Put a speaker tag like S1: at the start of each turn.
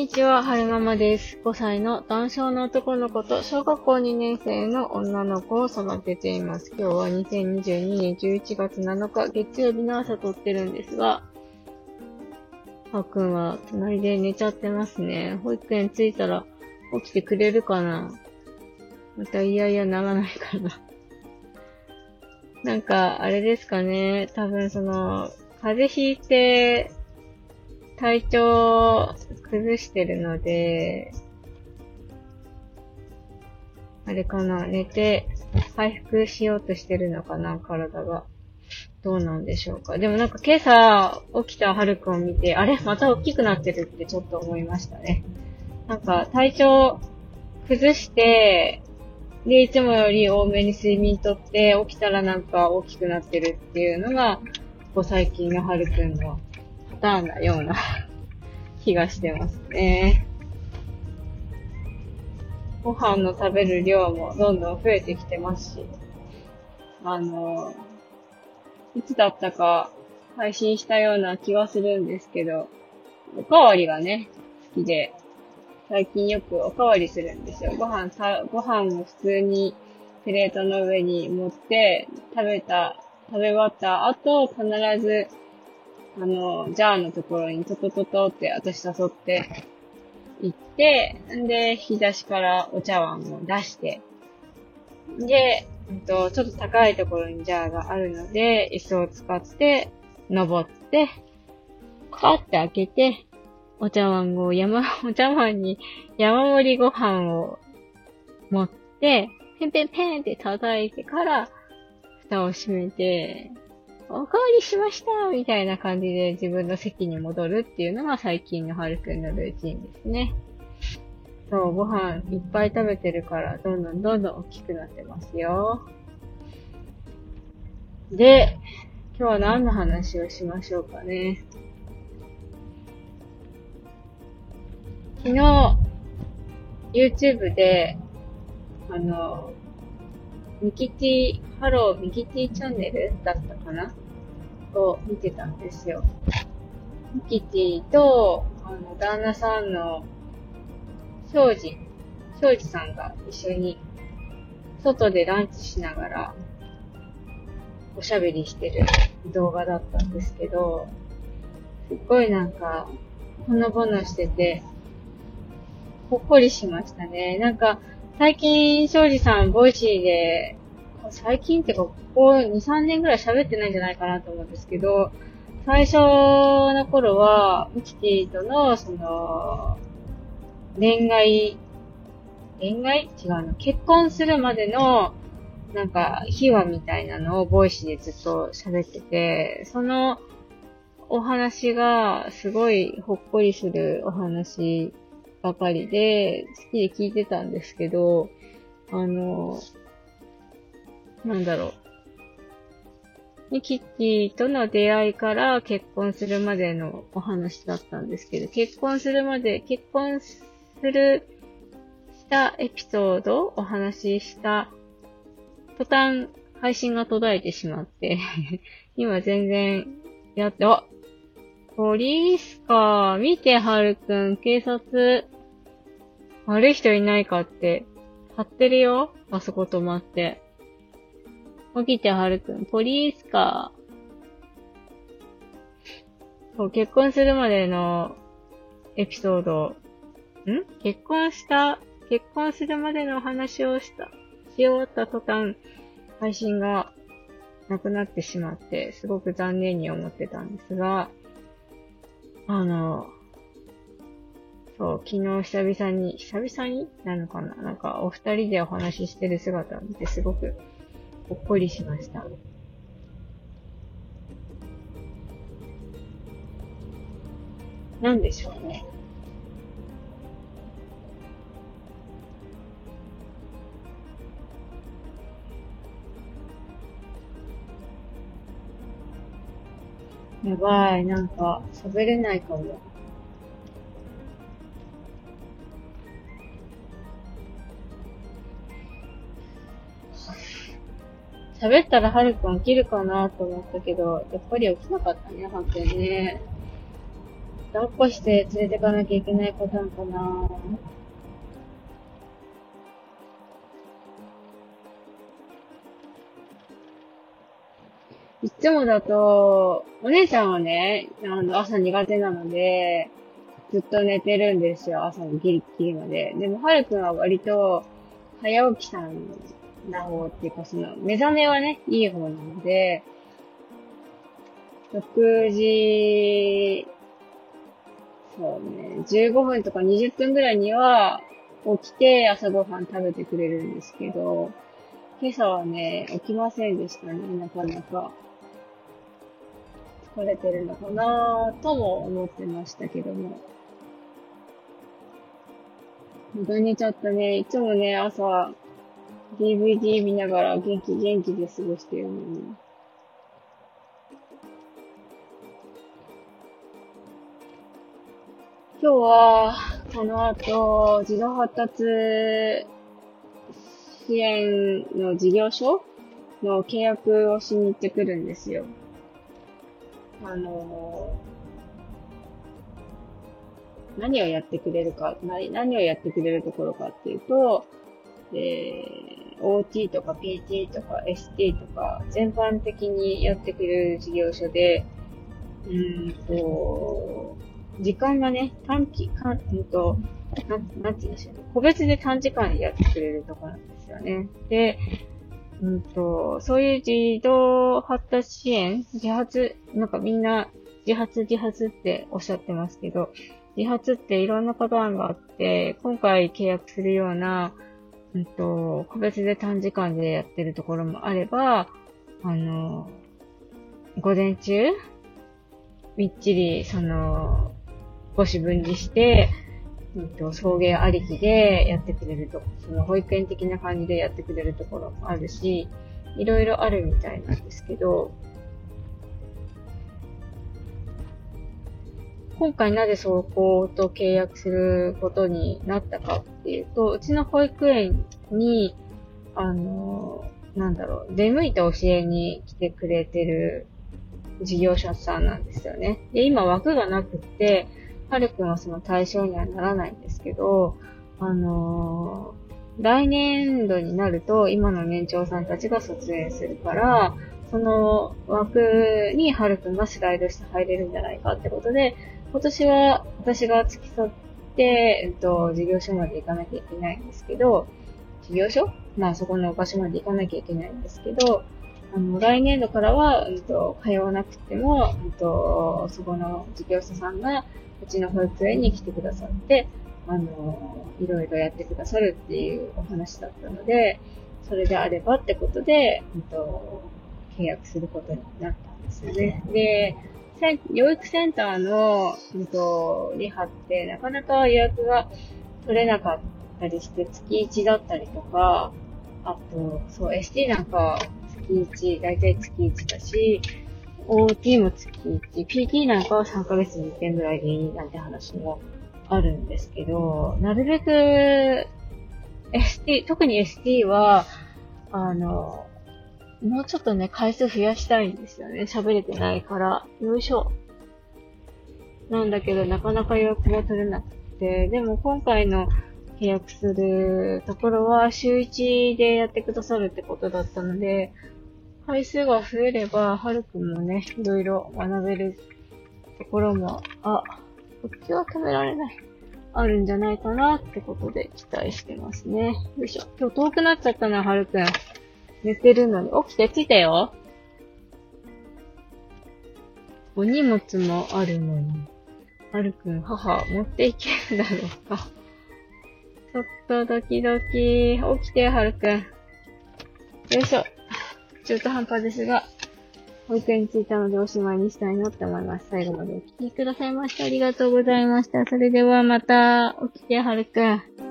S1: にちは、はるままです。5歳の男性の男の子と小学校2年生の女の子を育てています。今日は2022年11月7日、月曜日の朝撮ってるんですが、はくんは隣で寝ちゃってますね。保育園着いたら起きてくれるかな？またいやいやならないかな。なんか、あれですかね。多分その、風邪ひいて、体調崩してるので、あれかな、寝て回復しようとしてるのかな、体が。どうなんでしょうか。でもなんか今朝起きたはるくんを見て、あれまた大きくなってるってちょっと思いましたね。なんか体調崩して、で、いつもより多めに睡眠とって、起きたらなんか大きくなってるっていうのが、ここ最近のはるくんのターンなような 気がしてますね。ご飯の食べる量もどんどん増えてきてますし、あの、いつだったか配信したような気はするんですけど、おかわりがね、好きで、最近よくおかわりするんですよ。ご飯さ、ご飯を普通にプレートの上に持って食べた、食べ終わった後、必ずあの、ジャーのところにトトトトって私誘って行って、んで、日差しからお茶碗を出して、で、えっと、ちょっと高いところにジャーがあるので、椅子を使って、登って、カーって開けて、お茶碗を山、お茶碗に山盛りご飯を持って、ペンペンペンって叩いてから、蓋を閉めて、おかわりしましたみたいな感じで自分の席に戻るっていうのが最近のはるくんのルーチンですね。そう、ご飯いっぱい食べてるから、どんどんどんどん大きくなってますよ。で、今日は何の話をしましょうかね。昨日、YouTube で、あの、ミキティ、ハローミキティチャンネルだったかな？を見てたんですよ。ミキティと、あの、旦那さんの、庄司、庄司さんが一緒に、外でランチしながら、おしゃべりしてる動画だったんですけど、すっごいなんか、ほのぼのしてて、ほっこりしましたね。なんか、最近、庄司さん、 Voicy で、最近ってか、ここ2、3年ぐらい喋ってないんじゃないかなと思うんですけど、最初の頃は、ミキティとの、その、恋愛、恋愛？違うの。結婚するまでの、なんか、秘話みたいなのを Voicy でずっと喋ってて、そのお話がすごいほっこりするお話ばかりで、好きで聞いてたんですけど、あの、なんだろう。ミキティとの出会いから結婚するまでのお話だったんですけど、結婚するまで、結婚する、したエピソードをお話しした途端配信が途絶えてしまって 今全然やって、あポリースか。見て、はるくん。警察。悪い人いないかって。貼ってるよ。あそこ止まって。起きて、はるくん。ポリースか。そう、結婚するまでのエピソード。ん？結婚した、結婚するまでの話をした、し終わった途端、配信がなくなってしまって、すごく残念に思ってたんですが、あの、そう、昨日久々に、久々になのかな？なんか、お二人でお話ししてる姿を見てすごくほっこりしました。なんでしょうね。やばい、なんか、喋れないかも。喋ったらはるくん起きるかなと思ったけど、やっぱり起きなかったね、はくんね。抱っこして連れてかなきゃいけないパターンかな。いつもだと、お姉ちゃんはね、あの、朝苦手なので、ずっと寝てるんですよ、朝のギリギリまで。でも、はるくんは割と、早起きさんな方っていうか、その、目覚めはね、いい方なので、6時、そうね、15分とか20分ぐらいには起きて朝ごはん食べてくれるんですけど、今朝はね、起きませんでしたね、なかなか。疲れてるのかなとも思ってましたけども。無駄にちょっとね、いつもね、朝、DVD 見ながら元気元気で過ごしてるのに。今日は、この後、自動発達支援の事業所の契約をしに行ってくるんですよ。あの何をやってくれるか、何をやってくれるところかっていうと、えー、OT とか PT とか ST とか全般的にやってくれる事業所で、うんと、時間がね、短期、かん、うんと、なん、なんて言うんでしょうね。個別で短時間でやってくれるところなんですよね。で、うんと、そういう自動発達支援自発、なんかみんな自発自発っておっしゃってますけど、自発っていろんなパターンがあって、今回契約するような、うんと、個別で短時間でやってるところもあれば、あの、午前中みっちり、その、少し分離して、うんと、送迎ありきでやってくれると、その保育園的な感じでやってくれるところもあるし、いろいろあるみたいなんですけど、今回なぜそこと契約することになったかっていうと、うちの保育園に、あの、なんだろう、出向いて教えに来てくれてる事業者さんなんですよね。で、今枠がなくって、はるくんはその対象にはならないんですけど、あのー、来年度になると今の年長さんたちが卒園するから、その枠にはるくんがスライドして入れるんじゃないかってことで、今年は私が付き添って、えっと、事業所まで行かなきゃいけないんですけど、事業所？まあそこの場所まで行かなきゃいけないんですけど、あの、来年度からは、うんと、通わなくても、うんと、そこの事業者さんが、うちの保育園に来てくださって、あの、いろいろやってくださるっていうお話だったので、それであればってことで、うんと、契約することになったんですよね。で、養育センターの、うんと、リハってなかなか予約が取れなかったりして、月1だったりとか、あと、そう、ST なんか月1、だいたい月1だし、OT も月1、PT なんかは3ヶ月に1遍ぐらいでいいなんて話もあるんですけど、なるべく ST、特に ST は、あの、もうちょっとね、回数増やしたいんですよね。喋れてないから。よいしょ。なんだけど、なかなか予約が取れなくて、でも今回の契約するところは週1でやってくださるってことだったので、回数が増えれば、はるくんもね、いろいろ学べるところも、あ、こっちは止められない。あるんじゃないかなってことで期待してますね。よいしょ。今日遠くなっちゃったな、はるくん。寝てるのに。起きて、きてよ。お荷物もあるのに。はるくん、母、持っていけるだろうか。ちょっとドキドキ。起きてよ、はるくん。よいしょ。中途半端ですが、保育園に着いたのでおしまいにしたいなって思います。最後までお聴きくださいましてありがとうございました。それではまた、起きて、はるくん。